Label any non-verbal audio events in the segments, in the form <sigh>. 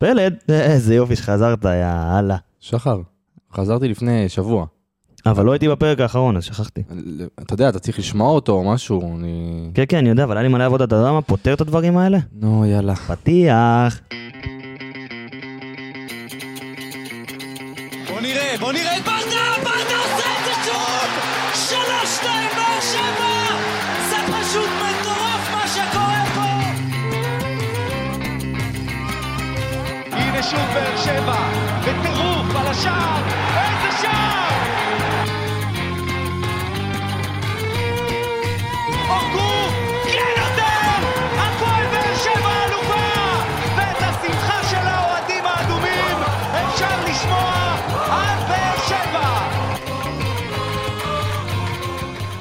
פלד, איזה יופי שחזרת, יאללה. שחר, חזרתי לפני שבוע. אבל לא הייתי בפרק האחרון, אז שכחתי. אתה יודע, אתה צריך לשמוע אותו או משהו, אני... כן, כן, אני יודע, אבל היה לי מלא עבודה, אתה יודע מה פותר את הדברים האלה? נו, יאללה. פתיח. בוא נראה, בוא נראה את שוב באר שבע, בטירוף על השער,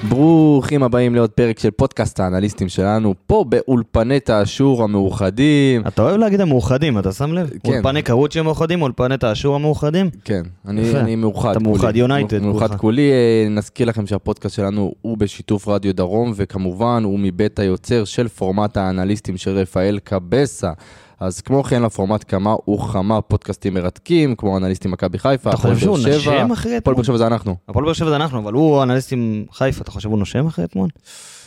ברוכים הבאים לעוד פרק של פודקאסט האנליסטים שלנו, פה באולפני תאשור המאוחדים. אתה אוהב להגיד המאוחדים, אתה שם לב? כן. אולפני קרוצ'י המאוחדים, אולפני תאשור המאוחדים? כן, אני. אני מאוחד. אתה מאוחד. יונייטד מאוחד. כולי. אה, נזכיר לכם שהפודקאסט שלנו הוא בשיתוף רדיו דרום, וכמובן הוא מבית היוצר של פורמט האנליסטים של רפאל קבסה. אז כמו כן לפורמט כמה וכמה פודקאסטים מרתקים, כמו אנליסטים מכבי חיפה, אתה חושב שהוא. נשם אחרי הפועל באר אתמול? שבע זה אנחנו. הפועל באר שבע זה אנחנו, אבל הוא אנליסט עם חיפה, אתה חושב הוא נושם אחרי אתמול?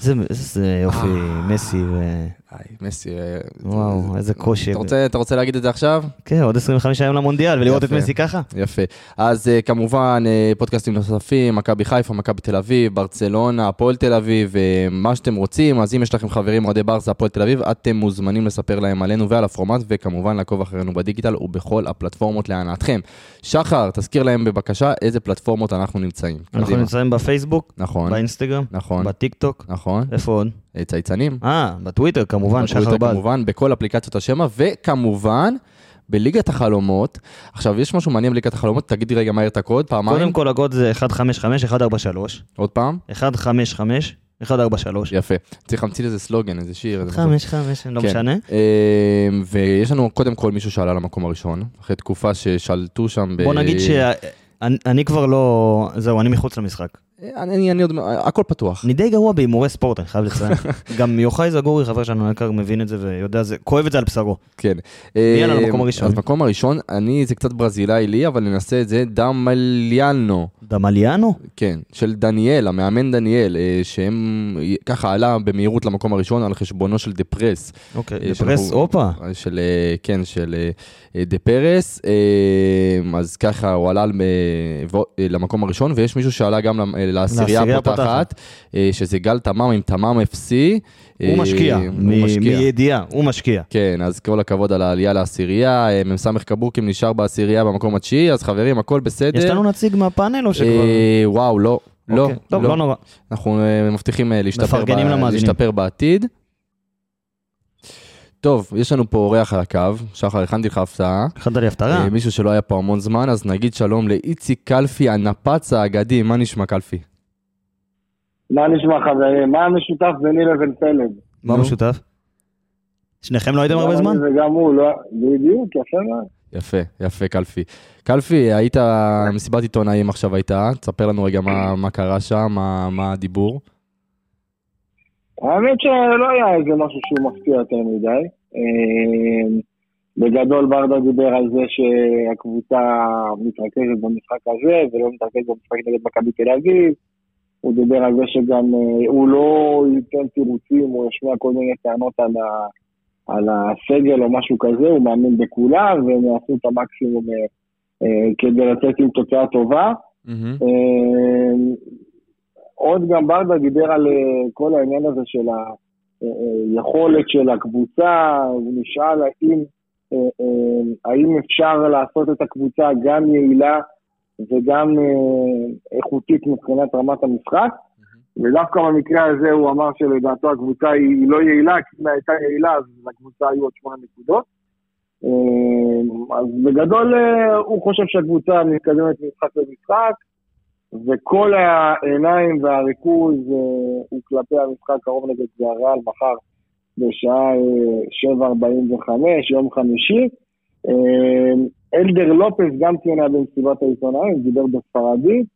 איזה- איזה יופי, מסי ו... היי, מסי. אה, וואו, איזה כושר. אתה רוצה, אתה רוצה להגיד את זה עכשיו? כן, עוד 25 יום למונדיאל, ולראות את יפה. מסי ככה? יפה. אז uh, כמובן, uh, פודקאסטים נוספים, מכבי חיפה, מכבי תל אביב, ברצלונה, הפועל תל אביב, מה שאתם רוצים. אז אם יש לכם חברים אוהדי ברסה, הפועל תל אביב, אתם מוזמנים לספר להם עלינו ועל הפורמט, וכמובן לעקוב אחרינו בדיגיטל ובכל הפלטפורמות להנאתכם. שחר, תזכיר להם בבקשה איזה פלטפורמות אנחנו נמצאים. אנחנו קדימה. נמצאים בפייסבוק, נכון, באינסטגרם, נכון, בטיק טוק, נכון. איפה עוד? צייצנים. אה, בטוויטר כמובן, בטוויטר שחר באז. כמובן, בכל אפליקציות השמע, וכמובן, בליגת החלומות. עכשיו, יש משהו מעניין בליגת החלומות, תגידי רגע מהר את הקוד, פעמיים. קודם כל הקוד זה 155, 143, עוד פעם. 155, 143. יפה. צריך להמציא לזה סלוגן, איזה שיר. 5, 5, לא כן. משנה. אה, ויש לנו קודם כל מישהו שעלה למקום הראשון, אחרי תקופה ששלטו שם ב... בוא נגיד שאני כבר לא... זהו, אני מחוץ למשחק. אה, אני, אני עוד... הכל פתוח. אני די גרוע בהימורי ספורט, אני חייב לציין. <laughs> גם יוחאי זגורי, חבר שלנו היקר, מבין את זה ויודע זה, כואב את זה על בשרו. כן. אה, למקום הראשון? אז מקום הראשון, אני, זה קצת ברזילאי לי, אבל ננסה את זה, דמליאנו. דמליאנו? כן, של דניאל, המאמן דניאל, אה, שהם ככה עלה במהירות למקום הראשון על חשבונו של דה פרס. אוקיי, אה, של דפרס, הוא- הופה. של, אה, כן, של אה, אה, דה פרס, אה, אז ככה הוא עלה אה, למקום הראשון, ויש מישהו שעלה גם אה, לעשירייה הפותחת, אה, שזה גל תמם עם תמם FC. הוא אה, משקיע. מידיעה, הוא משקיע. כן, אז כל הכבוד על העלייה לעשירייה, אה, מ"ס קבוקים נשאר בעשירייה במקום התשיעי, אז חברים, הכל בסדר. יש לנו נציג מהפאנל או שכבר... וואו, לא. לא, אוקיי, טוב, לא נורא. אנחנו מבטיחים. להשתפר בעתיד. טוב, יש לנו פה אורח על הקו, שחר, הכנתי לך הפתעה. הכנת לי הפתרה. אה, מישהו שלא היה פה המון זמן, אז נגיד שלום לאיציק קלפי, הנפץ האגדי, מה נשמע קלפי? מה נשמע חברים? מה המשותף ביני לבין פלד? מה נו. משותף? שניכם לא הייתם הרבה זמן? וגם הוא, לא... בדיוק, יפה מאוד. יפה, יפה קלפי. קלפי, היית, מסיבת עיתונאים עכשיו הייתה, תספר לנו רגע מה, מה קרה שם, מה, מה הדיבור. האמת שלא היה איזה משהו שהוא מפתיע יותר מדי. אה, בגדול ברדה דיבר על זה שהקבוצה מתרכזת במשחק הזה ולא מתרכזת במשחק נגד מכבי תל אביב. הוא דיבר על זה שגם אה, הוא לא ייתן תירוצים, הוא ישמיע כל מיני טענות על, ה, על הסגל או משהו כזה, הוא מאמין בכולם והם יעשו את המקסימום אה, אה, כדי לצאת עם תוצאה טובה. אה, עוד גם ברדה דיבר על אה, כל העניין הזה של היכולת של הקבוצה, הוא נשאל האם, אה, אה, האם אפשר לעשות את הקבוצה גם יעילה וגם אה, איכותית מבחינת רמת המשחק, ודווקא במקרה הזה הוא אמר שלדעתו הקבוצה היא לא יעילה, כי אם הייתה יעילה אז לקבוצה היו עוד שמונה נקודות. אה, אז בגדול אה, הוא חושב שהקבוצה מתקדמת ממשחק למשחק, וכל העיניים והריכוז אה, הוא כלפי המשחק קרוב נגד זהריאל מחר בשעה אה, 7.45, יום חמישי. אה, אלדר לופס גם כן היה במסיבת העיתונאים, דיבר בספרדית,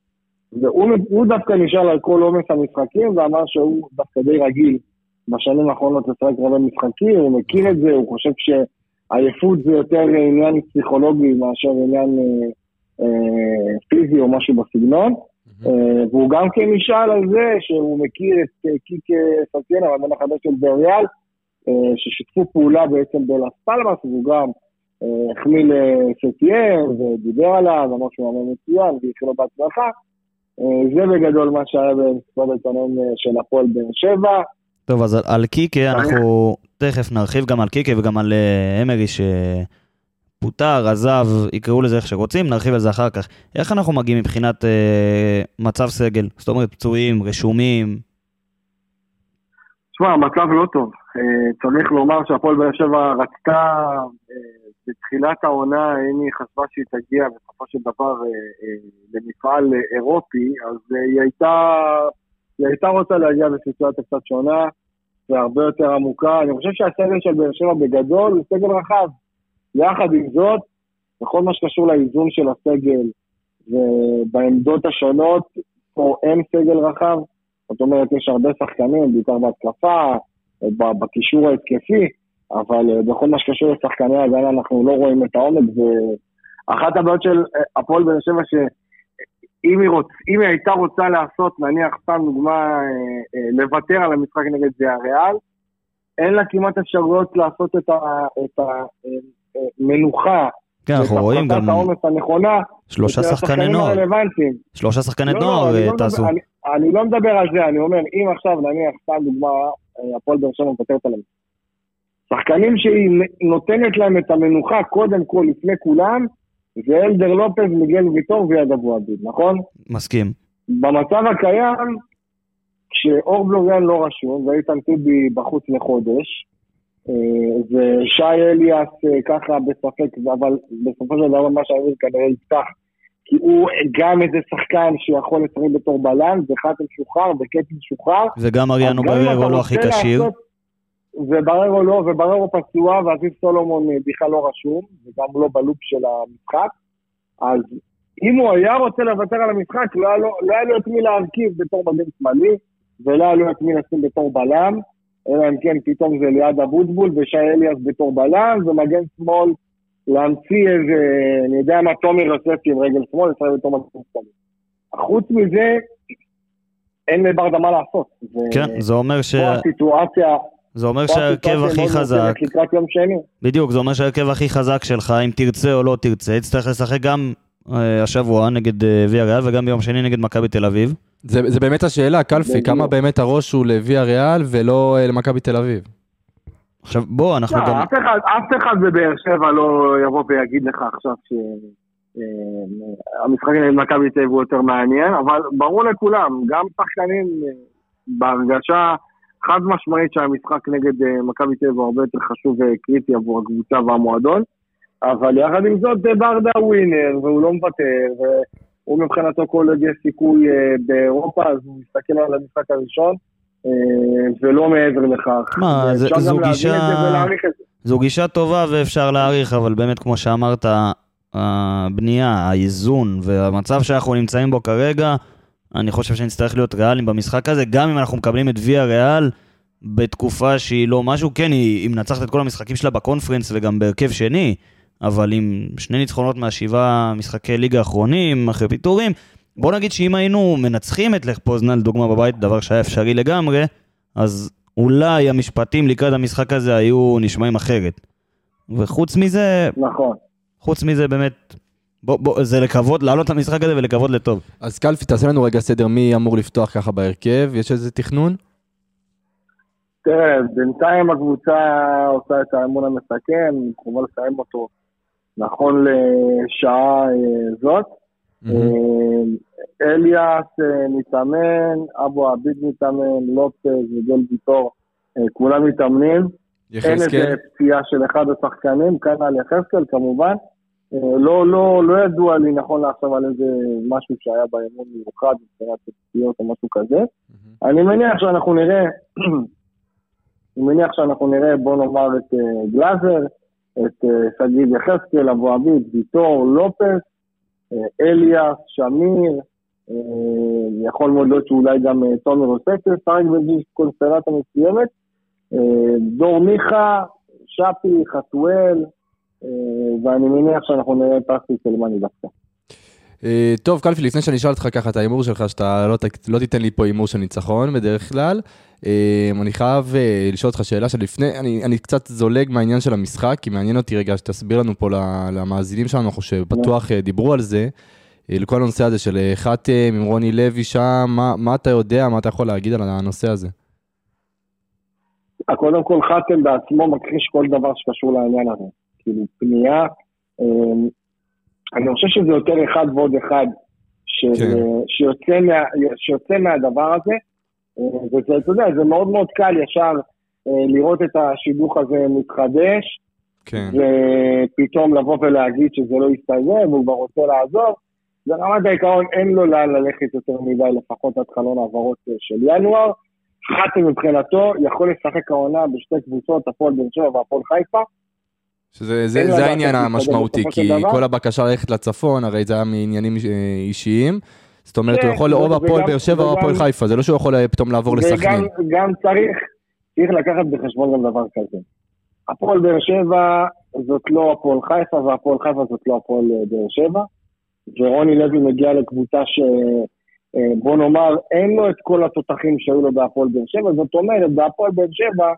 והוא הוא דווקא נשאל על כל עומס המשחקים ואמר שהוא דווקא די רגיל בשנים האחרונות לשחק רבי משחקים, הוא מכיר את זה, הוא חושב עייפות זה יותר עניין פסיכולוגי מאשר עניין אה, אה, פיזי או משהו בסגנון. אה, והוא גם כן נשאל על זה שהוא מכיר את אה, קיק סטיאן, המאמן החדש של בריאל, אה, ששיתפו פעולה בעצם בלס פלמאס, והוא גם אה, החמיא לסטיאן ודיבר עליו, אמר שהוא מאמן מצוין והתחיל לו בהצלחה. אה, זה בגדול מה שהיה במסיבת העיתונאים אה, של הפועל באר שבע. טוב, אז על, קיקה אנחנו תכף נרחיב גם על קיקה וגם על אה, אמרי שפוטר, עזב, יקראו לזה איך שרוצים, נרחיב על זה אחר כך. איך אנחנו מגיעים מבחינת אה, מצב סגל? זאת אומרת, פצועים, רשומים, תשמע, המצב לא טוב. אה, צריך לומר שהפועל באר שבע רצתה אה, בתחילת העונה, אם היא חשבה שהיא תגיע בסופו של דבר אה, אה, למפעל אירופי, אז אה, היא הייתה, היא הייתה רוצה להגיע בסיטואציה קצת שונה והרבה יותר עמוקה. אני חושב שהסגל של באר שבע בגדול הוא סגל רחב. יחד עם זאת, בכל מה שקשור לאיזון של הסגל ובעמדות השונות, פה אין סגל רחב. זאת אומרת, יש הרבה שחקנים, בעיקר בהתקפה, בקישור ההתקפי, אבל אה, בכל מה שקשור לשחקני הגנה אנחנו לא רואים את העומק, ואחת הבעיות של אה, הפועל באר שבע, שאם היא, רוצ... היא הייתה רוצה לעשות, נניח, סתם דוגמה, אה, לוותר על המשחק נגד זה הריאל, אין לה כמעט אפשרויות לעשות את המנוחה. כן, אנחנו רואים גם העומס הנכונה. שלושה שחקני נוער. שלושה שחקני לא, נוער לא, אני אה, לא מדבר- טסו. אני- לא מדבר על זה, אני אומר, אם עכשיו נניח, סתם דוגמה, אה, הפועל באר שבע מוותרת עליהם. שחקנים שהיא נותנת להם את המנוחה קודם כל, לפני כולם, זה אלדר לופז, מיגל ויטור ויד אבו עביד, נכון? מסכים. במצב הקיים, כשאור בלוריאן לא רשום, ואיתן טיבי בחוץ לחודש, אה, ושי אליאס אה, ככה בספק, אבל בסופו של דבר מה שהאוויר כנראה יפתח, כי הוא גם איזה שחקן שיכול לשחק בתור בלם, וחתם שוחרר, וקטי שוחרר. וגם אריאנו אתה בררו לא הכי כשיר. ובררו לא, ובררו פצוע, ואביב סולומון אה, בכלל לא רשום, וגם לא בלופ של המשחק. אז אם הוא היה רוצה לוותר על המשחק, לא היה לו, לא היה לו את מי להרכיב בתור מגן שמאלי, ולא היה לו את מי לשים בתור בלם, אלא אם כן פתאום זה ליד אבוטבול ושי אליאס בתור בלם, ומגן שמאל להמציא איזה, אני יודע מה, תומר יוספי עם רגל שמאל, לשחק בתור מגן שמאלי. חוץ מזה, אין לברדה מה לעשות. כן, זה אומר ש- פה הסיטואציה, זה אומר שההרכב הכי חזק. בדיוק, זה אומר שההרכב הכי חזק שלך, אם תרצה או לא תרצה, יצטרך לשחק גם אה, השבוע נגד אה, ויה ריאל וגם ביום שני נגד מכבי תל אביב. זה, זה באמת השאלה, קלפי. כמה באמת הראש הוא לוויה ריאל ולא אה, למכבי תל אביב? עכשיו בוא, אנחנו לא, גם... אף אחד- אף אחד בבאר שבע לא יבוא ויגיד לך עכשיו שהמשחק נגד מכבי תל אביב הוא יותר מעניין, אבל ברור לכולם, גם שחקנים אה, בהרגשה חד משמעית שהמשחק נגד אה, מכבי תל אביב הוא הרבה יותר חשוב וקריטי עבור הקבוצה והמועדון, אבל יחד עם זאת אה, ברדה ווינר והוא לא מוותר, והוא מבחינתו כל עוד יש סיכוי אה, באירופה אז הוא מסתכל על המשחק הראשון. אה, ולא מעבר לכך. מה, זו גישה-. זו גישה טובה ואפשר להעריך, אבל באמת, כמו שאמרת, הבנייה, האיזון והמצב שאנחנו נמצאים בו כרגע, אני חושב שנצטרך להיות ריאליים במשחק הזה, גם אם אנחנו מקבלים את ויה ריאל בתקופה שהיא לא משהו, כן, היא, היא מנצחת את כל המשחקים שלה בקונפרנס וגם בהרכב שני, אבל עם שני ניצחונות מהשבעה משחקי ליגה האחרונים, אחרי פיטורים, בוא נגיד שאם היינו מנצחים את לך פוזנן, לדוגמה בבית, דבר שהיה אפשרי לגמרי, אז אולי המשפטים לקראת המשחק הזה היו נשמעים אחרת. וחוץ מזה, נכון. חוץ מזה באמת, בוא, בוא, זה לקוות, לעלות למשחק הזה ולקוות לטוב. אז קלפי, תעשה לנו רגע סדר מי אמור לפתוח ככה בהרכב, יש איזה תכנון? תראה, בינתיים הקבוצה עושה את האמון המסכם, קרובה לסיים אותו נכון לשעה אה, זאת. אה, אליאס אה, מתאמן, אבו עביד מתאמן, לופז וגול ויטור, אה, כולם מתאמנים. אין איזה? פציעה של אחד השחקנים, כאן על יחזקאל כמובן. לא, לא, לא ידוע לי נכון לעכשיו על איזה משהו שהיה באמון מיוחד מבחינת פציעות או משהו כזה. אני מניח שאנחנו נראה, <clears throat> אני מניח שאנחנו נראה, בוא נאמר, את גלאזר, את אה, שגיב יחזקאל, אבו עביד, ויטור, לופס, אה, אליאס, שמיר, אה, יכול מאוד להיות שאולי גם תומר אוספי ישחק באיזושהי קונסטלציה מסוימת. דור מיכה, שפי, חתואל, ואני מניח שאנחנו נראה פסי סלמני דווקא. אה, טוב, קלפי, לפני שאני אשאל אותך ככה את ההימור שלך, שאתה לא, ת- לא תיתן לי פה הימור של ניצחון בדרך כלל, אה, אני חייב אה, לשאול אותך שאלה שלפני, אני, אני קצת זולג מהעניין של המשחק, כי מעניין אותי רגע שתסביר לנו פה למאזינים שלנו, אנחנו שבטוח דיברו על זה, לכל הנושא הזה של חתם עם רוני לוי שם, מה, מה אתה יודע, מה אתה יכול להגיד על הנושא הזה? קודם כל חתם בעצמו מכחיש כל דבר שקשור לעניין הזה. כאילו פנייה, אני חושב שזה יותר אחד ועוד אחד של, כן. אה, שיוצא, מה, שיוצא מהדבר הזה, אה, וזה, אתה יודע, זה מאוד מאוד קל ישר אה, לראות את השידוך הזה מתחדש, כן. ופתאום לבוא ולהגיד שזה לא יסתיים, והוא כבר רוצה לעזוב. ברמת העיקרון אין לו לאן ללכת יותר מדי, לפחות עד חלון העברות של ינואר. חתם מבחינתו יכול לשחק העונה בשתי קבוצות, הפועל באר שבע והפועל חיפה. שזה זה, אין זה העניין המשמעותי, כי. כל הבקשה ללכת לצפון, הרי זה היה מעניינים אה, אישיים. זאת אומרת, כן, הוא יכול או בהפועל באר שבע או בהפועל חיפה, זה לא שהוא יכול אה, פתאום לעבור לסכנין. וגם גם צריך, צריך לקחת בחשבון גם דבר כזה. הפועל באר שבע זאת לא הפועל חיפה, והפועל חיפה זאת לא הפועל אה, באר שבע. ורוני לוי מגיע לקבוצה ש... בוא נאמר, אין לו את כל התותחים שהיו לו בהפועל באר שבע, זאת אומרת, בהפועל באר שבע,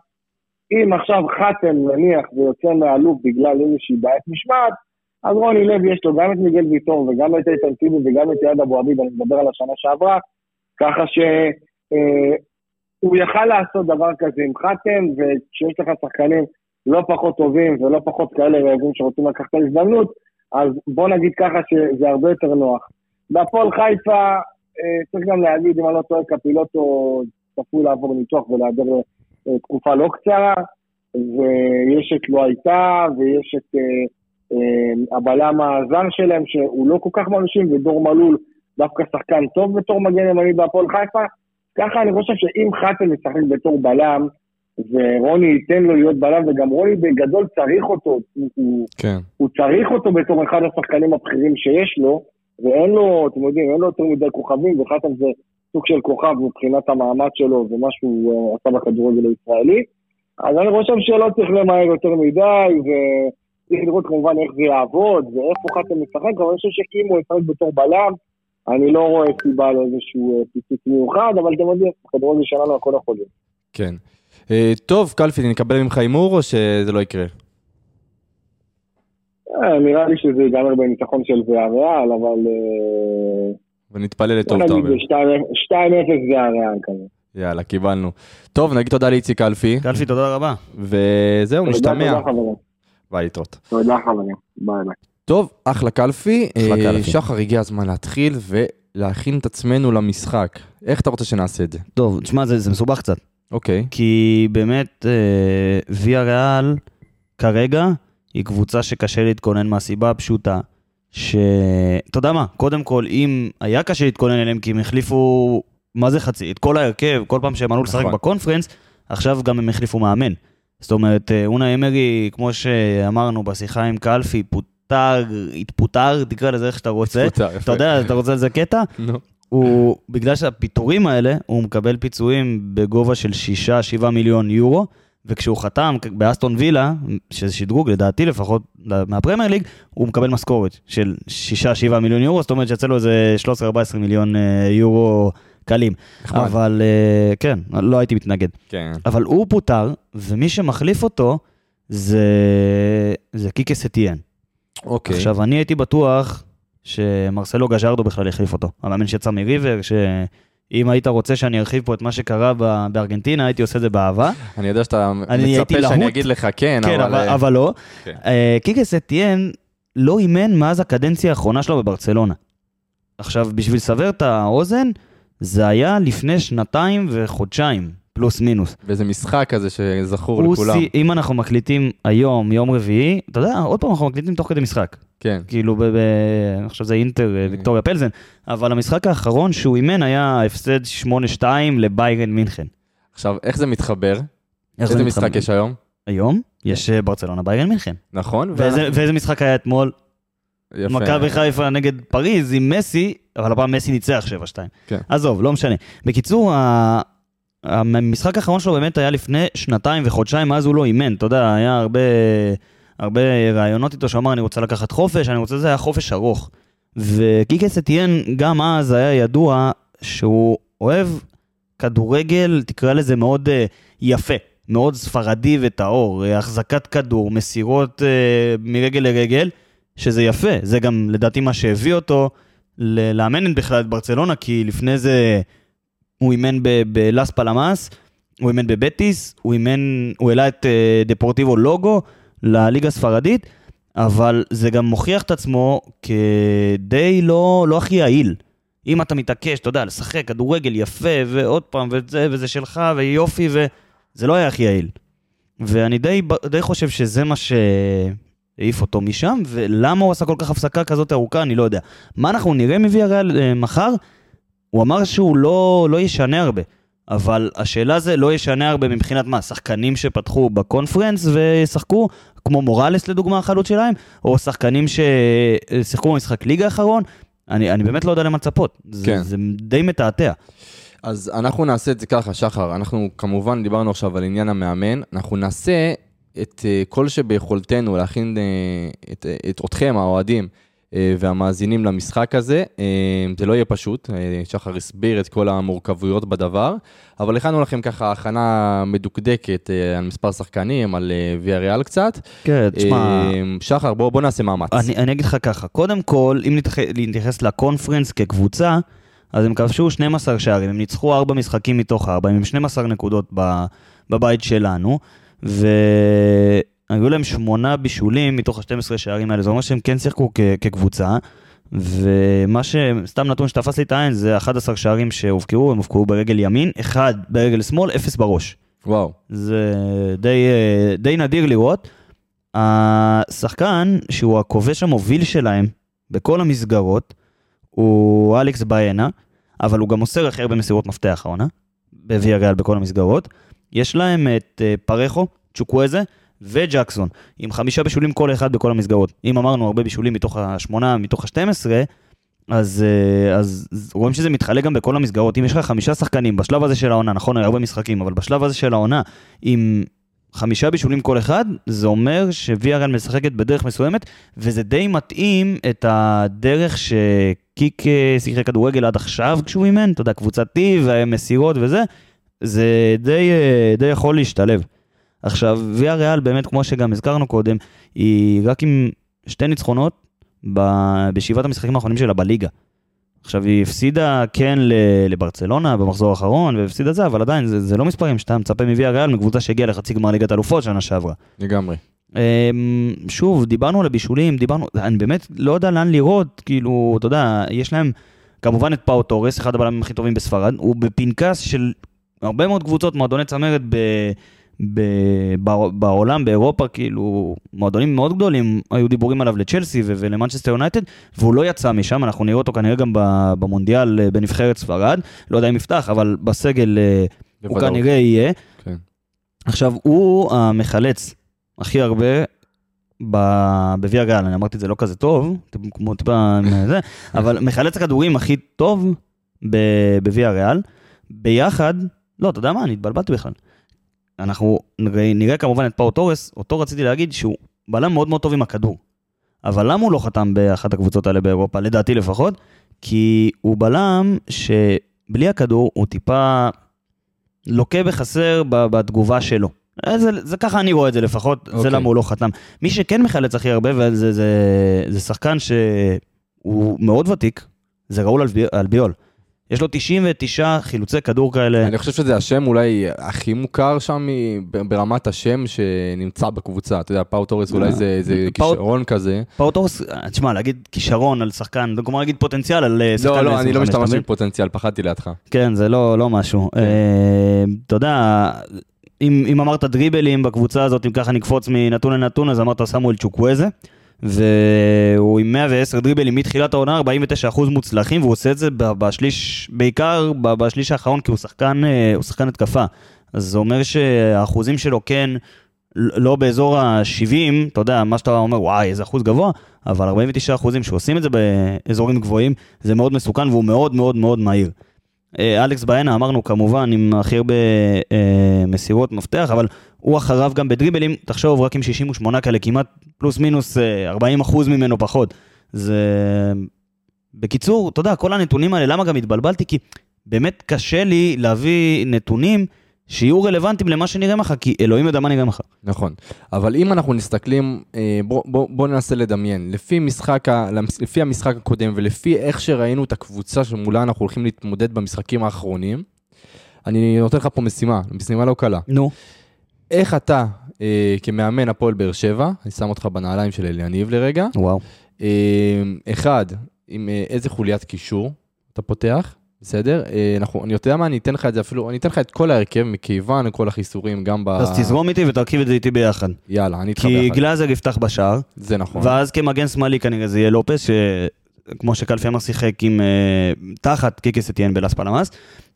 אם עכשיו חתם נניח ויוצא מהלופ בגלל איזושהי בעיית משמעת, אז רוני לוי יש לו גם את מיגל ויטור וגם את איתן טיבי וגם את יעד אבו עביד, אני מדבר על השנה שעברה, ככה שהוא יכל לעשות דבר כזה עם חתם, וכשיש לך שחקנים לא פחות טובים ולא פחות כאלה רעבים שרוצים לקחת את ההזדמנות, אז בוא נגיד ככה שזה הרבה יותר נוח. בהפועל חיפה, אה, צריך גם להגיד, אם אני לא טועה, קפילוטו צפוי לעבור ניתוח ולהיעדר אה, תקופה לא קצרה, ויש את לא הייתה, ויש את אה, אה, הבלם הזר שלהם, שהוא לא כל כך מרשים, ודור מלול דווקא שחקן טוב בתור מגן ימני בהפועל חיפה. ככה אני חושב שאם חתם ישחק בתור בלם, ורוני ייתן לו להיות בלם, וגם רוני בגדול צריך אותו, הוא כן. הוא צריך אותו בתור אחד השחקנים הבכירים שיש לו, ואין לו, אתם יודעים, אין לו יותר מדי כוכבים, וחתם זה סוג של כוכב מבחינת המעמד שלו ומה שהוא אה, עשה בכדורגל הישראלי. אז אני חושב שלא צריך למהר יותר מדי, וצריך לראות כמובן איך זה יעבוד, ואיפה חתם משחק, אבל אני חושב שאם הוא ישחק בתור בלם, אני לא רואה סיבה לאיזשהו אה, פיצוץ מיוחד, אבל אתם יודעים, בכדורגל שלנו הכל יכול להיות. כן. אה, טוב, קלפי, נקבל ממך הימור או שזה לא יקרה? אה, נראה לי שזה ייגמר בניצחון של ויאריאל, אבל... ונתפלל לטוב, נגיד אתה אומר. זה 2-0 ויה ריאל כזה. יאללה, קיבלנו. טוב, נגיד תודה לאיציק קלפי, קלפי, תודה רבה. וזהו, נשתמע. תודה חברים. ביי, להתראות. תודה חברים. ביי ביי. טוב, אחלה קלפי. אחלה אה, קלפי. שחר, הגיע הזמן להתחיל ולהכין את עצמנו למשחק. איך אתה רוצה שנעשה את זה? טוב, תשמע, זה, זה מסובך קצת. אוקיי. כי באמת, אה, ויה ריאל כרגע היא קבוצה שקשה להתכונן מהסיבה הפשוטה, ש... אתה יודע מה, קודם כל, אם היה קשה להתכונן אליהם, כי הם החליפו, מה זה חצי? את כל ההרכב, כל פעם שהם עלו לשחק נכון. בקונפרנס, עכשיו גם הם החליפו מאמן. זאת אומרת, אה, אונה אמרי, כמו שאמרנו בשיחה עם קלפי, פוטר, התפוטר, תקרא לזה איך שאתה רוצה. יפה. אתה יודע, אתה רוצה לזה קטע? נו. הוא, בגלל שהפיטורים האלה, הוא מקבל פיצויים בגובה של 6-7 מיליון יורו, וכשהוא חתם באסטון וילה, שזה שדרוג לדעתי לפחות מהפרמייר ליג, הוא מקבל משכורת של 6-7 מיליון יורו, זאת אומרת שיצא לו איזה 13-14 מיליון אה, יורו קלים. נחמד. אבל אה, כן, לא הייתי מתנגד. כן. אבל הוא פוטר, ומי שמחליף אותו זה, זה קיקה סטיאן. אוקיי. עכשיו, אני הייתי בטוח שמרסלו גז'רדו בכלל יחליף אותו. המאמן שיצא מריבר, שאם היית רוצה שאני ארחיב פה את מה שקרה בארגנטינה, הייתי עושה את זה באהבה. אני יודע שאתה אני מצפה שאני. אגיד לך כן, כן, אבל, אה, אבל לא. כן. אה, קיקה סטיאן לא אימן מאז הקדנציה האחרונה שלו בברצלונה. עכשיו, בשביל לסבר את האוזן, זה היה לפני שנתיים וחודשיים, פלוס מינוס. וזה משחק כזה שזכור הוא לכולם. סי- אם אנחנו מקליטים היום, יום רביעי, אתה יודע, עוד פעם אנחנו מקליטים תוך כדי משחק. כן. כאילו, ב- ב- אני חושב שזה אינטר, אה, ויקטוריה פלזן, אבל המשחק האחרון שהוא אימן היה הפסד 8-2 לביירן מינכן. עכשיו, איך זה מתחבר? איך איזה זה משחק מתחבר? יש היום? היום יש אה, ברצלונה ביירן מינכן. נכון? ואיזה ואיזה משחק היה אתמול? יפה. מכבי חיפה נגד פריז עם מסי, אבל הפעם מסי ניצח 7-2. כן. עזוב, לא משנה. בקיצור, המשחק האחרון שלו באמת היה לפני שנתיים וחודשיים, אז הוא לא אימן, אתה יודע, היה הרבה, הרבה ראיונות איתו, שאמר, אני רוצה לקחת חופש, אני רוצה, זה היה חופש ארוך. וקיקס אתיין, גם אז היה ידוע שהוא אוהב כדורגל, תקרא לזה מאוד uh, יפה, מאוד ספרדי וטהור, אה, החזקת כדור, מסירות uh, מרגל לרגל, שזה יפה, זה גם לדעתי מה שהביא אותו לאמן בכלל את ברצלונה, כי לפני זה הוא אימן בלאס פלמאס, הוא אימן בבטיס, הוא אימן, הוא העלה את uh, דפורטיבו לוגו לליגה הספרדית, אבל זה גם מוכיח את עצמו כדי לא, לא הכי יעיל. אם אתה מתעקש, אתה יודע, לשחק כדורגל יפה, ועוד פעם, וזה, וזה שלך, ויופי, וזה לא היה הכי יעיל. ואני די, די חושב שזה מה שהעיף אותו משם, ולמה הוא עשה כל כך הפסקה כזאת ארוכה, אני לא יודע. מה אנחנו נראה מוויה ריאל אה, מחר? הוא אמר שהוא לא, לא ישנה הרבה. אבל השאלה זה לא ישנה הרבה מבחינת מה, שחקנים שפתחו בקונפרנס וישחקו, כמו מוראלס לדוגמה החלוץ שלהם, או שחקנים ששיחקו במשחק ליגה האחרון, אני, אני באמת לא יודע למה לצפות, זה, כן. זה די מתעתע. אז אנחנו נעשה את זה ככה, שחר, אנחנו כמובן דיברנו עכשיו על עניין המאמן, אנחנו נעשה את אה, כל שביכולתנו להכין אה, את, את אתכם, האוהדים אה, והמאזינים למשחק הזה. אה, זה לא יהיה פשוט, אה, שחר הסביר את כל המורכבויות בדבר, אבל הכנו לכם ככה הכנה מדוקדקת אה, על מספר שחקנים, על אה, ויה ריאל קצת. כן, תשמע, אה, שחר, בוא, בוא נעשה מאמץ. אני, אני אגיד לך ככה, קודם כל, אם נתייח- נתייחס לקונפרנס כקבוצה, אז הם כבשו 12 שערים, הם ניצחו 4 משחקים מתוך 4, הם עם 12 נקודות בבית שלנו, והיו להם 8 בישולים מתוך ה-12 שערים האלה, זה אומר שהם כן שיחקו כ- כקבוצה, ומה ש... סתם נתון שתפס לי את העין זה 11 שערים שהובקעו, הם הובקעו ברגל ימין, אחד ברגל שמאל, אפס בראש. וואו. זה די, אה, די נדיר לראות. השחקן שהוא הכובש המוביל שלהם בכל המסגרות הוא אלכס באנה, אבל הוא גם מוסר הכי הרבה מסירות מפתח העונה, בוויה ריאל בכל המסגרות. יש להם את אה, פרחו, צ'וקוויזה וג'קסון, עם חמישה בישולים כל אחד בכל המסגרות. אם אמרנו הרבה בישולים מתוך השמונה, מתוך השתים עשרה, אז, אה, אז רואים שזה מתחלק גם בכל המסגרות. אם יש לך חמישה שחקנים בשלב הזה של העונה, נכון, הרבה משחקים, אבל בשלב הזה של העונה, עם חמישה בישולים כל אחד, זה אומר שוויה ריאל משחקת בדרך מסוימת, וזה די מתאים את הדרך שקיק אה, שיחק כדורגל עד עכשיו כשהוא אימן, אתה יודע, קבוצתי ומסירות וזה, זה די, אה, די יכול להשתלב. עכשיו, ויה ריאל באמת, כמו שגם הזכרנו קודם, היא רק עם שתי ניצחונות ב- בשבעת המשחקים האחרונים שלה בליגה. עכשיו, היא הפסידה כן לברצלונה במחזור האחרון, והפסידה זה, אבל עדיין, זה, זה לא מספרים שאתה מצפה מוויה ריאל מקבוצה שהגיעה לחצי גמר ליגת אלופות שנה שעברה. לגמרי. אמ, שוב, דיברנו על הבישולים, דיברנו, אני באמת לא יודע לאן לראות, כאילו, אתה יודע, יש להם כמובן את פאו תורס, אחד הבלמים הכי טובים בספרד, הוא בפנקס של הרבה מאוד קבוצות, מועדוני צמרת ב, בעולם, באירופה, כאילו, מועדונים מאוד גדולים, היו דיבורים עליו לצ'לסי ו- ולמנצ'סטר יונייטד, והוא לא יצא משם, אנחנו נראה אותו כנראה גם במונדיאל אה, בנבחרת ספרד, לא יודע אם יפתח, אבל בסגל אה, הוא. כנראה יהיה. כן. עכשיו, הוא המחלץ הכי הרבה ב- בוויה ריאל, אני אמרתי את זה לא כזה טוב, כמו טיפה זה, <laughs> אבל מחלץ הכדורים הכי טוב בוויה ריאל, ביחד, לא, אתה יודע מה, אני התבלבלתי בכלל. אנחנו נראה, נראה כמובן את פאו תורס, אותו רציתי להגיד שהוא בלם מאוד מאוד טוב עם הכדור. אבל למה הוא לא חתם באחת הקבוצות האלה באירופה, לדעתי לפחות? כי הוא בלם שבלי הכדור הוא טיפה לוקה בחסר בתגובה שלו. אה, זה, זה ככה אני רואה את זה לפחות, okay. זה אוקיי. למה הוא לא חתם. מי שכן מחלץ הכי הרבה, וזה זה, זה שחקן שהוא מאוד ותיק, זה ראול אלבי- אלביול. יש לו 99 חילוצי כדור כאלה. אני חושב שזה השם אולי הכי מוכר שם ברמת השם שנמצא בקבוצה. אתה יודע, פאו תורס אולי זה זה פאו- כישרון כזה. פאו תורס, תשמע, להגיד כישרון על שחקן, כמו להגיד פוטנציאל על אה, שחקן לא, לא, אני לא 25, אתה משתמש? בפוטנציאל, פחדתי לידך. כן, זה לא, לא משהו. כן. אה, אתה יודע, אם, אם אמרת דריבלים בקבוצה הזאת, אם ככה נקפוץ מנתון לנתון, אז אמרת סמואל צ'וקוויזה, והוא עם 110 דריבלים מתחילת העונה, 49% מוצלחים, והוא עושה את זה בשליש, בעיקר בשליש האחרון, כי הוא שחקן, אה, הוא שחקן התקפה. אז זה אומר שהאחוזים שלו כן, לא באזור ה-70, אתה יודע, מה שאתה אומר, וואי, איזה אחוז גבוה, אבל 49 אחוזים שעושים את זה באזורים גבוהים, זה מאוד מסוכן והוא מאוד מאוד מאוד מהיר. אה, אלכס בעיינה אמרנו כמובן עם הכי הרבה אה, מסירות מפתח, אבל הוא אחריו גם בדריבלים, תחשוב רק עם 68 כאלה, כמעט פלוס מינוס אה, 40 אחוז ממנו פחות. זה... בקיצור, אתה יודע, כל הנתונים האלה, למה גם התבלבלתי? כי באמת קשה לי להביא נתונים שיהיו רלוונטיים למה שנראה מחר, כי אלוהים יודע מה נראה מחר. נכון, אבל אם אנחנו מסתכלים, אה, בוא, בוא, בוא ננסה לדמיין, לפי, משחק ה, לפי המשחק הקודם ולפי איך שראינו את הקבוצה שמולה אנחנו הולכים להתמודד במשחקים האחרונים, אני נותן לך פה משימה, משימה לא קלה. נו. איך אתה, אה, כמאמן הפועל באר שבע, אני שם אותך בנעליים של אליניב לרגע, וואו. אה, אחד, עם אה, איזה חוליית קישור אתה פותח, בסדר? אה, אנחנו, אני יודע מה, אני אתן לך את זה אפילו, אני אתן לך את כל ההרכב מכיוון כל החיסורים, גם ב... אז תזרום איתי ותרכיב את זה איתי ביחד. יאללה, אני איתך כי ביחד. גלאזר יפתח בשער, זה נכון. ואז כמגן שמאלי כנראה זה יהיה לופס, שכמו שקלפי אמר שיחק עם... אה, תחת קיקס אתיין בלאס פלמאס,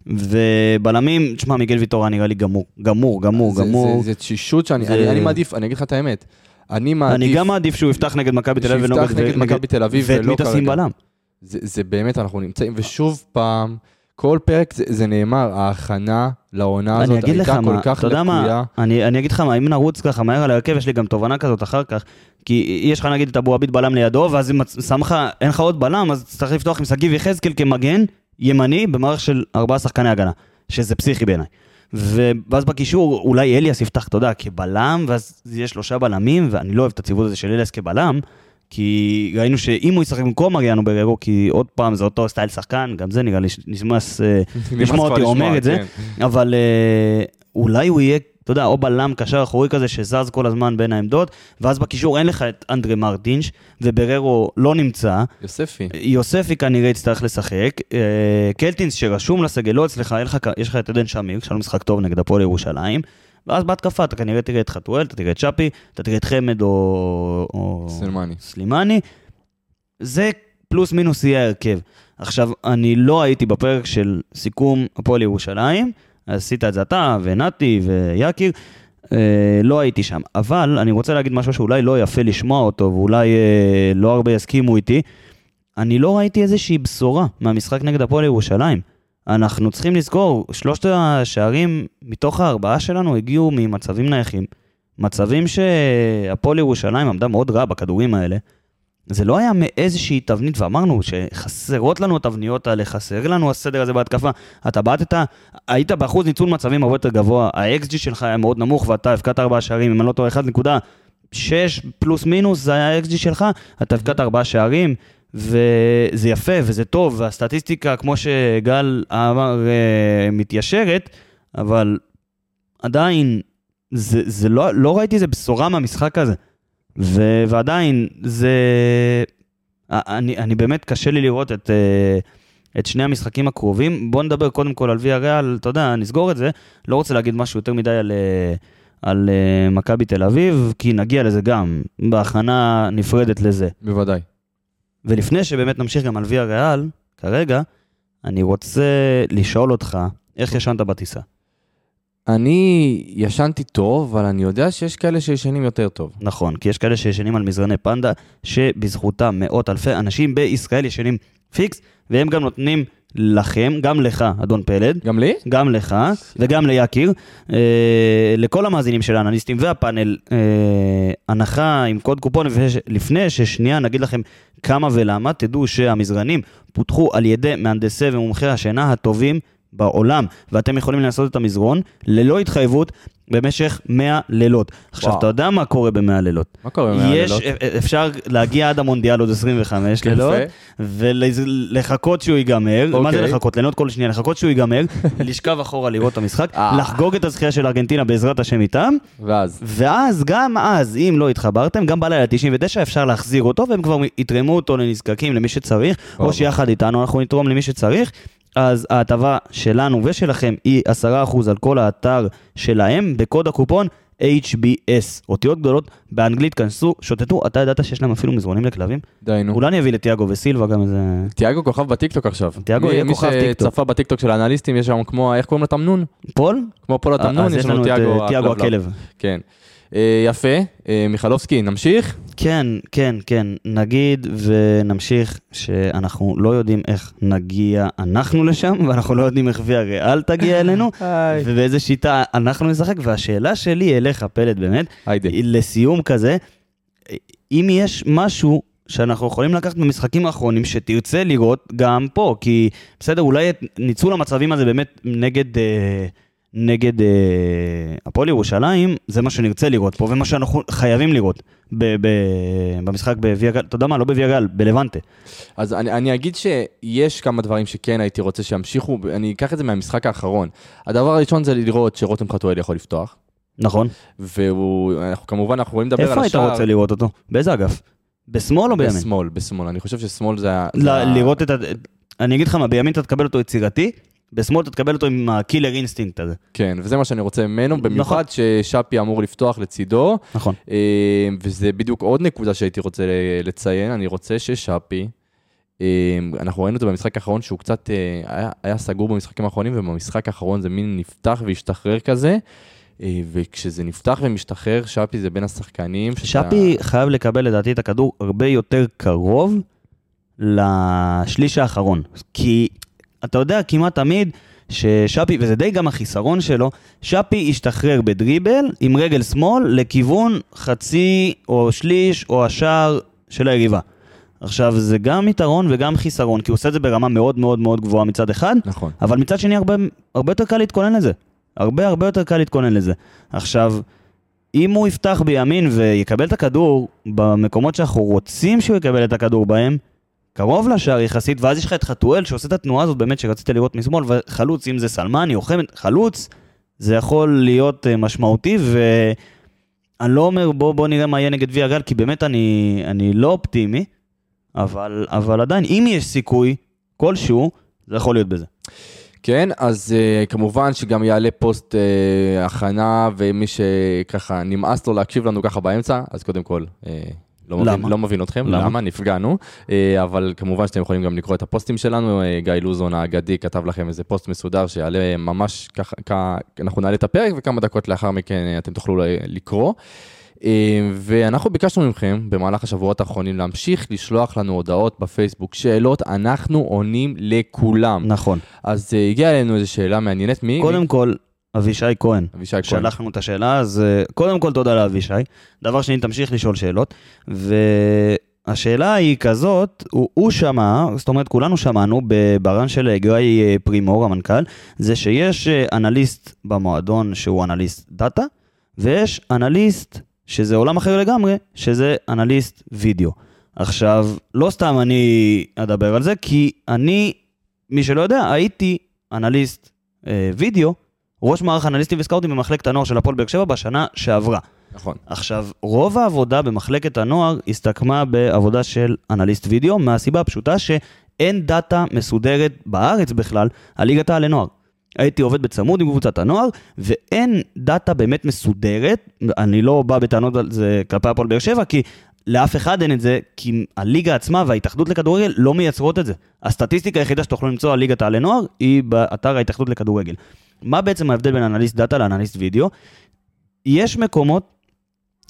ובלמים, תשמע, מיגל ויטורה נראה לי גמור, גמור, גמור, זה- גמור. זה- זה תשישות שאני זה- אני- אני מעדיף, אני אגיד לך את האמת. אני מעדיף... אני גם מעדיף שהוא יפתח נגד מכבי תל אביב שיפתח נגד מכבי תל אביב ואת ולא מי תשים כרגע. בלם. זה, זה באמת, אנחנו נמצאים, ושוב פעם, כל פרק זה, זה נאמר, ההכנה לעונה הזאת הייתה כל מה, כך יודע מה, לקויה. אני אני אגיד לך מה, אם נרוץ ככה מהר על ההרכב, יש לי גם תובנה כזאת אחר כך, כי יש לך נגיד את אבו עביד בלם לידו, ואז אם שם לך, אין לך עוד בלם, אז צריך לפתוח עם שגיב יחזקאל כמגן ימני במערך של ארבעה שחקני הגנה, שזה פסיכי בעיניי. ואז בקישור אולי אליאס יפתח, אתה יודע, כבלם, ואז יש שלושה בלמים, ואני לא אוהב את הציוות הזה של אליאס כבלם, כי ראינו שאם הוא ישחק במקום מריאנו בררו, כי עוד פעם זה אותו סטייל שחקן, גם זה נראה לי נשמע לשמוע אותי אומר את זה, כן. אבל אה, אולי הוא יהיה, אתה יודע, או בלם קשר אחורי כזה שזז כל הזמן בין העמדות, ואז בקישור אין לך את אנדרה מרטינש, ובררו לא נמצא, יוספי. יוספי כנראה יצטרך לשחק, אה, קלטינס שרשום לסגל לא אצלך, יש לך את עדן שמיר, שהיה לו משחק טוב נגד הפועל ירושלים, ואז בהתקפה אתה כנראה תראה את חתואל, אתה תראה את שפי, אתה תראה את חמד או... או... סלמני. סלימני, זה פלוס מינוס יהיה ההרכב. עכשיו, אני לא הייתי בפרק של סיכום הפועל ירושלים, עשית את זה אתה ונתי ויקיר, אה, לא הייתי שם. אבל אני רוצה להגיד משהו שאולי לא יפה לשמוע אותו, ואולי אה, לא הרבה יסכימו איתי. אני לא ראיתי איזושהי בשורה מהמשחק נגד הפועל ירושלים. אנחנו צריכים לזכור, שלושת השערים מתוך הארבעה שלנו הגיעו ממצבים נייחים. מצבים שהפועל ירושלים עמדה מאוד רע בכדורים האלה. זה לא היה מאיזושהי תבנית, ואמרנו שחסרות לנו התבניות האלה, חסר לנו הסדר הזה בהתקפה. אתה בעטת, היית באחוז ניצול מצבים הרבה יותר גבוה, ה-XG שלך היה מאוד נמוך, ואתה הבקעת ארבעה שערים, אם אני לא טועה, 1.6 פלוס מינוס, זה היה ה-XG שלך, אתה הבקעת ארבעה שערים, וזה יפה וזה טוב, והסטטיסטיקה, כמו שגל אמר, אה, מתיישרת, אבל עדיין, זה, זה לא, לא ראיתי איזה בשורה מהמשחק הזה. ו, ועדיין, זה... אני, אני באמת, קשה לי לראות את, אה, את שני המשחקים הקרובים. בואו נדבר קודם כל על ויה ריאל, אתה יודע, נסגור את זה. לא רוצה להגיד משהו יותר מדי על, אה, על אה, מכבי תל אביב, כי נגיע לזה גם, בהכנה נפרדת לזה. בוודאי. ולפני שבאמת נמשיך גם על ויה ריאל, כרגע, אני רוצה לשאול אותך, איך ישנת בטיסה? אני ישנתי טוב, אבל אני יודע שיש כאלה שישנים יותר טוב. נכון, כי יש כאלה שישנים על מזרני פנדה, שבזכותם מאות אלפי אנשים בישראל ישנים פיקס, והם גם נותנים לכם, גם לך, אדון פלד, גם לי? גם לך וגם ליקיר, אה, לכל המאזינים של האנליסטים והפאנל, אה, הנחה עם קוד קופון, לפני ששנייה נגיד לכם כמה ולמה, תדעו שהמזרנים פותחו על ידי מהנדסי ומומחי השינה הטובים בעולם, ואתם יכולים לנסות את המזרון ללא התחייבות במשך 100 לילות. עכשיו, וואו. אתה יודע מה קורה ב-100 לילות? מה קורה עם 100 הלילות? אפשר להגיע עד המונדיאל עוד 25 לילות, יפה. ולחכות שהוא ייגמר, מה זה אוקיי. לחכות? ליהנות כל שנייה, לחכות שהוא ייגמר, <laughs> לשכב אחורה לראות את המשחק, אה. לחגוג את הזכייה של ארגנטינה בעזרת השם איתם, ואז, ואז, גם אז, אם לא התחברתם, גם בלילה 99 אפשר להחזיר אותו, והם כבר יתרמו אותו לנזקקים, למי שצריך, אוקיי. או שיחד איתנו אנחנו נתרום למי שצריך. אז ההטבה שלנו ושלכם היא 10% על כל האתר שלהם, בקוד הקופון HBS. אותיות גדולות באנגלית, כנסו, שוטטו, אתה ידעת שיש להם אפילו מזרונים לכלבים? די נו. אולי אני אביא לתיאגו וסילבה גם איזה... תיאגו כוכב בטיקטוק עכשיו. תיאגו מי- יהיה כוכב מי טיקטוק. שצפה בטיקטוק של האנליסטים, יש שם כמו, איך קוראים לתמנון? פול? כמו פול התמנון, אז יש לנו את תיאגו אה, הכלבלב. הכלב. כן. אה, יפה, אה, מיכלובסקי, נמשיך? כן, כן, כן, נגיד ונמשיך שאנחנו לא יודעים איך נגיע אנחנו לשם, ואנחנו לא יודעים איך ויה ריאל תגיע אלינו, <laughs> ובאיזה שיטה אנחנו נשחק, והשאלה שלי אליך, פלד, באמת, לסיום כזה, אם יש משהו שאנחנו יכולים לקחת במשחקים האחרונים שתרצה לראות גם פה, כי בסדר, אולי ניצול המצבים הזה באמת נגד... אה, נגד אה, הפועל ירושלים, זה מה שנרצה לראות פה, ומה שאנחנו חייבים לראות ב- ב- במשחק בוויה גל, אתה יודע מה, לא בוויה גל, בלבנטה. אז אני, אני אגיד שיש כמה דברים שכן הייתי רוצה שימשיכו, אני אקח את זה מהמשחק האחרון. הדבר הראשון זה לראות שרותם חתואל יכול לפתוח, נכון. והוא, אנחנו כמובן, אנחנו יכולים לדבר על איפה היית. רוצה לראות אותו? באיזה אגף? בשמאל או בימין? בשמאל, בשמאל. אני חושב ששמאל זה ה- לראות את ה... אני אגיד לך מה, בימין אתה תקבל אותו יצירתי, בשמאל אתה תקבל אותו עם ה killer instinct הזה. כן, וזה מה שאני רוצה ממנו, במיוחד ששאפי אמור לפתוח לצידו, נכון. אה, וזה בדיוק עוד נקודה שהייתי רוצה לציין, אני רוצה ששאפי, אה, אנחנו ראינו זה במשחק האחרון שהוא קצת אה, היה, היה סגור במשחקים האחרונים, ובמשחק האחרון זה מין נפתח והשתחרר כזה, וכשזה נפתח ומשתחרר, שפי זה בין השחקנים. שאתה- שפי חייב לקבל לדעתי את הכדור הרבה יותר קרוב לשליש האחרון. כי אתה יודע כמעט תמיד ששפי, וזה די גם החיסרון שלו, שפי השתחרר בדריבל עם רגל שמאל לכיוון חצי או שליש או השער של היריבה. עכשיו, זה גם יתרון וגם חיסרון, כי הוא עושה את זה ברמה מאוד מאוד מאוד גבוהה מצד אחד, נכון. אבל מצד שני הרבה, הרבה יותר קל להתכונן לזה. הרבה הרבה יותר קל להתכונן לזה. עכשיו, אם הוא יפתח בימין ויקבל את הכדור במקומות שאנחנו רוצים שהוא יקבל את הכדור בהם, קרוב לשער יחסית, ואז יש לך את חתואל שעושה את התנועה הזאת באמת שרצית לראות משמאל, וחלוץ, אם זה סלמני או חמד, חלוץ, זה יכול להיות אה, משמעותי, ואני לא אומר בוא, בוא נראה מה יהיה נגד ויה גל, כי באמת אני, אני לא אופטימי, אבל, אבל עדיין, אם יש סיכוי כלשהו, זה יכול להיות בזה. כן, אז uh, כמובן שגם יעלה פוסט uh, הכנה, ומי שככה נמאס לו להקשיב לנו ככה באמצע, אז קודם כל, uh, לא, מבין, למה? לא מבין אתכם, למה? למה? נפגענו, uh, אבל כמובן שאתם יכולים גם לקרוא את הפוסטים שלנו, uh, גיא לוזון האגדי כתב לכם איזה פוסט מסודר שיעלה ממש ככה, אנחנו נעלה את הפרק, וכמה דקות לאחר מכן uh, אתם תוכלו לקרוא. ואנחנו ביקשנו מכם במהלך השבועות האחרונים להמשיך לשלוח לנו הודעות בפייסבוק, שאלות, אנחנו עונים לכולם. נכון. אז הגיעה אלינו איזו שאלה מעניינת, מי? קודם כל, אבישי כהן. אבישי כהן. שלח לנו את השאלה, אז אה, קודם כל תודה לאבישי. דבר שני, תמשיך לשאול שאלות. והשאלה היא כזאת, הוא, הוא שמע, זאת אומרת כולנו שמענו ברן של גיא אה, פרימור, המנכ"ל, זה שיש אה, אנליסט במועדון שהוא אנליסט דאטה, ויש אנליסט שזה עולם אחר לגמרי, שזה אנליסט וידאו. עכשיו, לא סתם אני אדבר על זה, כי אני, מי שלא יודע, הייתי אנליסט אה, וידאו, ראש מערך אנליסטים וסקאוטים במחלקת הנוער של הפועל באר שבע בשנה שעברה. נכון. עכשיו, רוב העבודה במחלקת הנוער הסתכמה בעבודה של אנליסט וידאו, מהסיבה הפשוטה שאין דאטה מסודרת בארץ בכלל על ליגת העל לנוער. הייתי עובד בצמוד עם קבוצת הנוער, ואין דאטה באמת מסודרת, אני לא בא בטענות על זה כלפי הפועל באר שבע, כי לאף אחד אין את זה, כי הליגה עצמה וההתאחדות לכדורגל לא מייצרות את זה. הסטטיסטיקה היחידה שתוכלו למצוא על ליגת העל לנוער היא באתר ההתאחדות לכדורגל. מה בעצם ההבדל בין אנליסט דאטה לאנליסט וידאו? יש מקומות,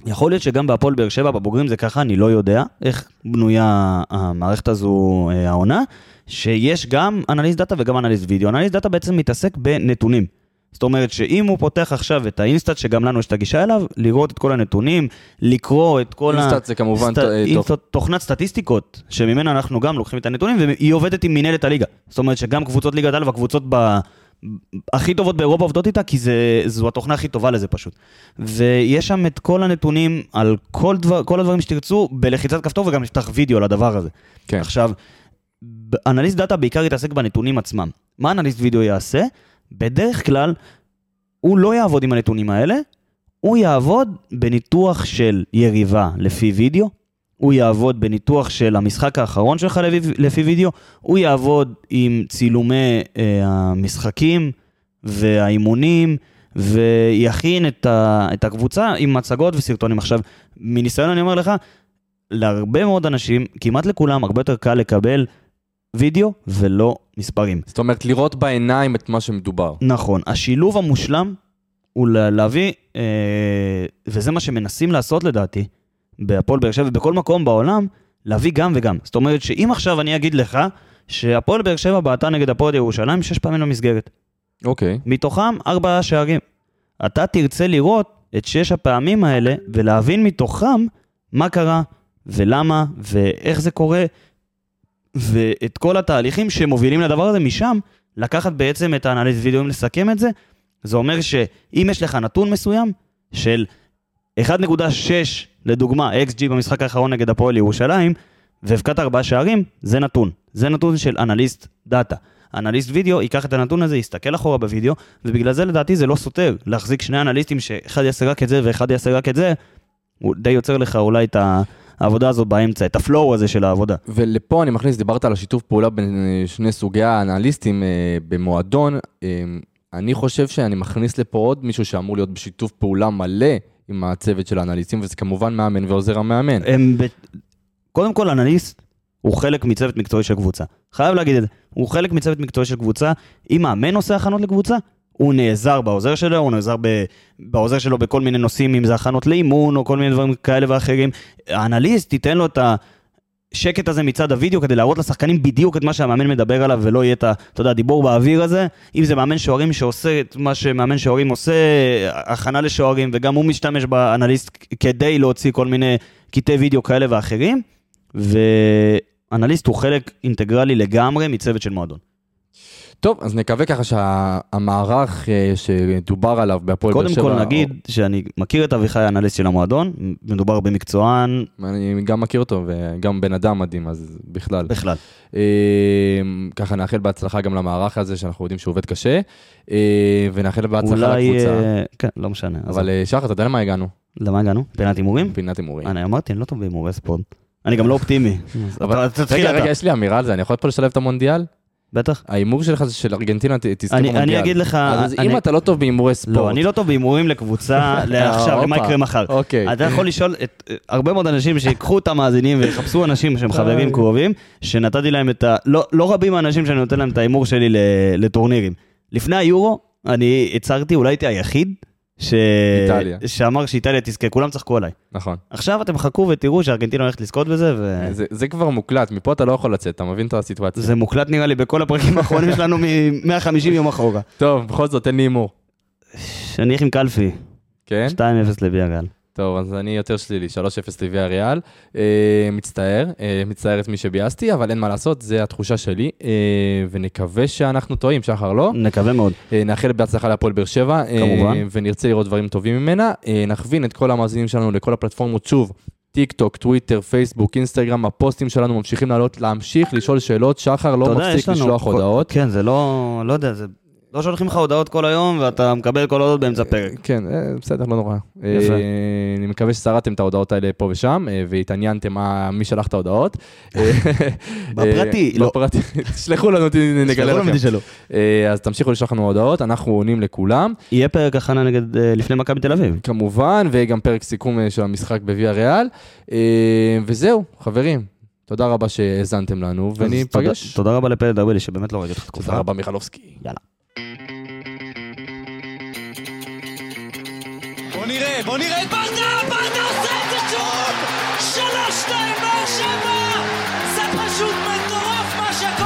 יכול להיות שגם בהפועל באר שבע, בבוגרים זה ככה, אני לא יודע איך בנויה המערכת הזו, אה, העונה, שיש גם אנליסט דאטה וגם אנליסט וידאו. אנליסט דאטה בעצם מתעסק בנתונים. זאת אומרת שאם הוא פותח עכשיו את האינסטאט, שגם לנו יש את הגישה אליו, לראות את כל הנתונים, לקרוא את כל ה... אינסטאט זה כמובן סט- אה, אינסטאט-. תוכנת סטטיסטיקות, שממנה אנחנו גם לוקחים את הנתונים, והיא עובדת עם מנהלת הליגה. זאת אומרת שגם קבוצות ליגת העל והקבוצות ב... הכי טובות באירופה עובדות איתה, כי זה, זו התוכנה הכי טובה לזה פשוט. ויש שם את כל הנתונים על כל, דבר, כל הדברים שתרצו בלחיצת כפתור, וגם נפתח וידאו לדבר הזה. כן. עכשיו, אנליסט דאטה בעיקר יתעסק בנתונים עצמם. מה אנליסט וידאו יעשה? בדרך כלל, הוא לא יעבוד עם הנתונים האלה, הוא יעבוד בניתוח של יריבה לפי וידאו, הוא יעבוד בניתוח של המשחק האחרון שלך לפי, וידאו, הוא יעבוד עם צילומי אה, המשחקים והאימונים, ויכין את, ה, את הקבוצה עם מצגות וסרטונים. עכשיו, מניסיון אני אומר לך, להרבה מאוד אנשים, כמעט לכולם, הרבה יותר קל לקבל וידאו ולא מספרים. זאת אומרת, לראות בעיניים את מה שמדובר. נכון, השילוב המושלם הוא לה- להביא, אה, וזה מה שמנסים לעשות לדעתי, בהפועל באר שבע ובכל מקום בעולם, להביא גם וגם. זאת אומרת שאם עכשיו אני אגיד לך, שהפועל באר שבע בעטה נגד הפועל ירושלים שש פעמים למסגרת. אוקיי. מתוכם ארבעה שערים. אתה תרצה לראות את שש הפעמים האלה ולהבין מתוכם מה קרה ולמה ואיך זה קורה ואת כל התהליכים שמובילים לדבר הזה משם, לקחת בעצם את האנליז וידאו, אם לסכם את זה, זה אומר שאם יש לך נתון מסוים של 1.6 לדוגמה xG במשחק האחרון נגד הפועל ירושלים, והבקעת ארבעה שערים, זה נתון. זה נתון של אנליסט דאטה. אנליסט וידאו ייקח את הנתון הזה, יסתכל אחורה בווידאו, ובגלל זה לדעתי זה לא סותר. להחזיק שני אנליסטים שאחד יעשה רק את זה ואחד יעשה רק את זה, הוא די יוצר לך אולי את העבודה הזאת באמצע, את ה flow הזה של העבודה. ולפה אני מכניס, דיברת על השיתוף פעולה בין אה, שני סוגי האנליסטים אה, במועדון. אה, אני חושב שאני מכניס לפה עוד מישהו שאמור להיות בשיתוף פעולה מלא עם הצוות של האנליסטים, וזה כמובן מאמן ועוזר המאמן. הם ב... קודם כל, אנליסט הוא חלק מצוות מקצועי של קבוצה. חייב להגיד את זה. הוא חלק מצוות מקצועי של קבוצה. אם מאמן עושה הכנות לקבוצה, הוא נעזר בעוזר שלו, הוא נעזר ב... בעוזר שלו בכל מיני נושאים, אם זה הכנות לאימון או כל מיני דברים כאלה ואחרים. האנליסט תיתן לו את השקט הזה מצד הוידאו כדי להראות לשחקנים בדיוק את מה שהמאמן מדבר עליו ולא יהיה את ה... אתה יודע, דיבור באוויר הזה. אם זה מאמן שוערים שעושה את מה שמאמן שוערים עושה, הכנה לשוערים, וגם הוא משתמש באנליסט כדי להוציא כל מיני קטעי וידאו כאלה ואחרים. ואנליסט הוא חלק אינטגרלי לגמרי מצוות של מועדון. טוב, אז נקווה ככה שהמערך אה, שדובר עליו בהפועל באר קודם שבע... כל נגיד שאני מכיר את אביחי האנליסט של המועדון, מדובר במקצוען אני גם מכיר אותו, וגם בן אדם מדהים, אז בכלל. בכלל. אה, ככה נאחל בהצלחה גם למערך הזה, שאנחנו יודעים שהוא עובד קשה, אה, ונאחל בהצלחה אולי... לקבוצה. אה, כן, לא משנה. אז אבל אה, שחר, אתה יודע למה הגענו? למה הגענו? פינת הימורים? פינת הימורים. אני אמרתי, אני לא טוב בהימורי ספורט. אני גם לא אופטימי. <laughs> אבל- אתה- תתחיל רגע, אתה. רגע, יש לי אמירה על זה, אני יכול פה לשלב את המונדיאל? בטח. ההימור שלך זה של ארגנטינה תזכה במונדיאל. אני אגיד לך, אז אני- אם אתה לא טוב בהימורי ספורט... לא, אני לא טוב בהימורים לקבוצה <laughs> לעכשיו, למה. יקרה מחר. אוקיי. אתה יכול לשאול את אה, הרבה מאוד אנשים שיקחו את המאזינים ויחפשו אנשים שהם חברים קרובים, שנתתי להם את ה... לא לא רבים האנשים שאני נותן להם את ההימור שלי לטורנירים. לפני היורו, אני הצהרתי, אולי הייתי היחיד, ש... איטליה. שאמר שאיטליה תזכה, כולם צחקו עליי. נכון. עכשיו אתם חכו ותראו שארגנטינה הולכת לזכות בזה, וזה זה- זה כבר מוקלט, מפה אתה לא יכול לצאת, אתה מבין את הסיטואציה. מוקלט נראה לי בכל הפרקים האחרונים <laughs> שלנו מ-150 יום אחורה. טוב, בכל זאת, תן לי הימור. אני עם קלפי, כן? 2-0 לביאה גל. טוב, אז אני יותר שלילי, 3-0 לוויה ריאל. אה, מצטער, אה, מצטער את מי שביאסתי, אבל אין מה לעשות, זה התחושה שלי, אה, ונקווה שאנחנו טועים, שחר, לא? נקווה מאוד. אה, נאחל בהצלחה להפועל באר שבע. אה, כמובן. ונרצה לראות דברים טובים ממנה. אה, נכוון את כל המאזינים שלנו לכל הפלטפורמות, שוב, טיק טוק, טוויטר, פייסבוק, אינסטגרם, הפוסטים שלנו ממשיכים לעלות, להמשיך לשאול שאלות, שחר לא יודע, מפסיק לשלוח כל- הודעות. כן, זה לא, לא יודע, זה... לא שולחים לך הודעות כל היום ואתה מקבל כל הודעות באמצע פרק. כן, אה, בסדר, לא נורא. יפה. אה, אני מקווה ששרדתם את ההודעות האלה פה ושם, אה, והתעניינתם מי שלח את ההודעות. אה, <laughs> בפרטי, אה, לא. בפרטי, <laughs> תשלחו לנו, נגלה לנו לכם. ותשאלו. אה, אז תמשיכו לשלוח לנו הודעות, אנחנו עונים לכולם. יהיה פרק הכנה נגד, אה, לפני מכבי תל אביב. כמובן, וגם פרק סיכום אה, של המשחק בוויה ריאל. אה, וזהו, חברים, תודה רבה שהאזנתם לנו, וניפגש. תודה רבה לפלד ארבלי, שבאמת לא ראיתי אותך תקופה. תודה רבה, מיכלובסקי. יאללה. בוא נראה, את